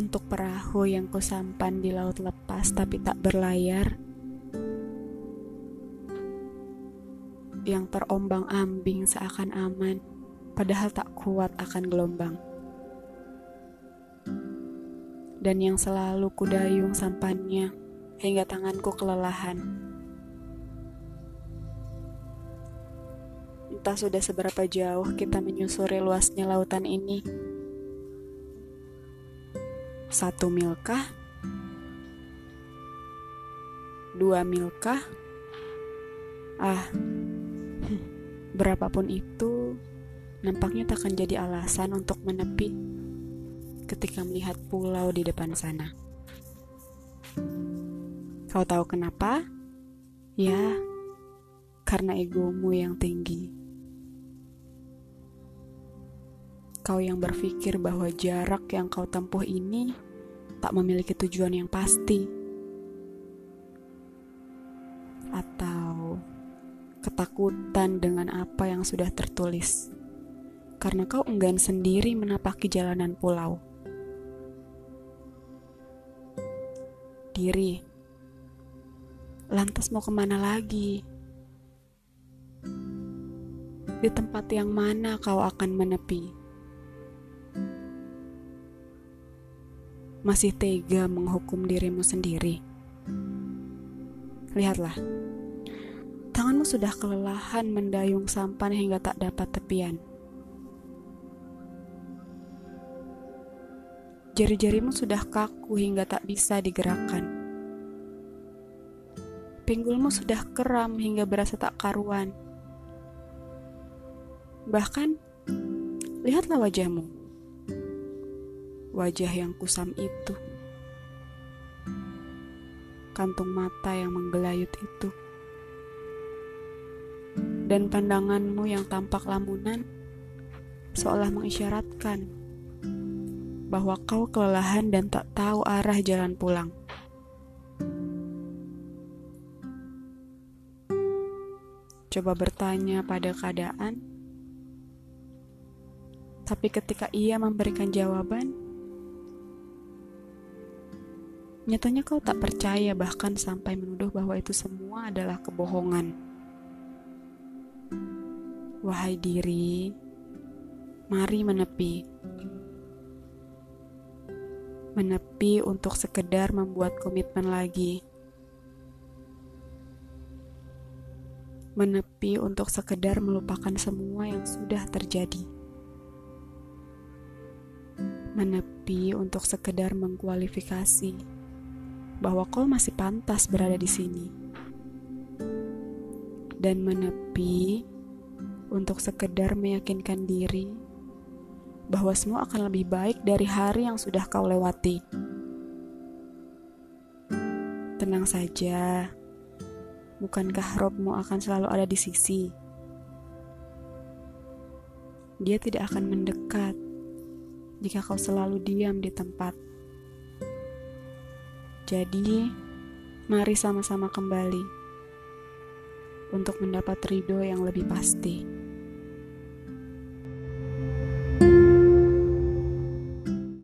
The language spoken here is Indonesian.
untuk perahu yang kusampan di laut lepas tapi tak berlayar, yang terombang-ambing seakan aman, padahal tak kuat akan gelombang. Dan yang selalu kudayung sampannya hingga tanganku kelelahan. Entah sudah seberapa jauh kita menyusuri luasnya lautan ini. Satu milkah? Dua milkah? Ah, berapapun itu, nampaknya tak akan jadi alasan untuk menepi ketika melihat pulau di depan sana. Kau tahu kenapa? Ya, karena egomu yang tinggi. Kau yang berpikir bahwa jarak yang kau tempuh ini tak memiliki tujuan yang pasti, atau ketakutan dengan apa yang sudah tertulis, karena kau enggan sendiri menapaki jalanan pulau. Diri Lantas mau ke mana lagi? Di tempat yang mana kau akan menepi? Masih tega menghukum dirimu sendiri? Lihatlah, tanganmu sudah kelelahan mendayung sampan hingga tak dapat tepian. Jari-jarimu sudah kaku hingga tak bisa digerakkan pinggulmu sudah keram hingga berasa tak karuan. Bahkan, lihatlah wajahmu. Wajah yang kusam itu. Kantung mata yang menggelayut itu. Dan pandanganmu yang tampak lamunan seolah mengisyaratkan bahwa kau kelelahan dan tak tahu arah jalan pulang. coba bertanya pada keadaan, tapi ketika ia memberikan jawaban, nyatanya kau tak percaya, bahkan sampai menuduh bahwa itu semua adalah kebohongan. Wahai diri, mari menepi. Menepi untuk sekedar membuat komitmen lagi menepi untuk sekedar melupakan semua yang sudah terjadi. Menepi untuk sekedar mengkualifikasi bahwa kau masih pantas berada di sini. Dan menepi untuk sekedar meyakinkan diri bahwa semua akan lebih baik dari hari yang sudah kau lewati. Tenang saja, Bukankah Robmu akan selalu ada di sisi? Dia tidak akan mendekat jika kau selalu diam di tempat. Jadi, mari sama-sama kembali untuk mendapat ridho yang lebih pasti.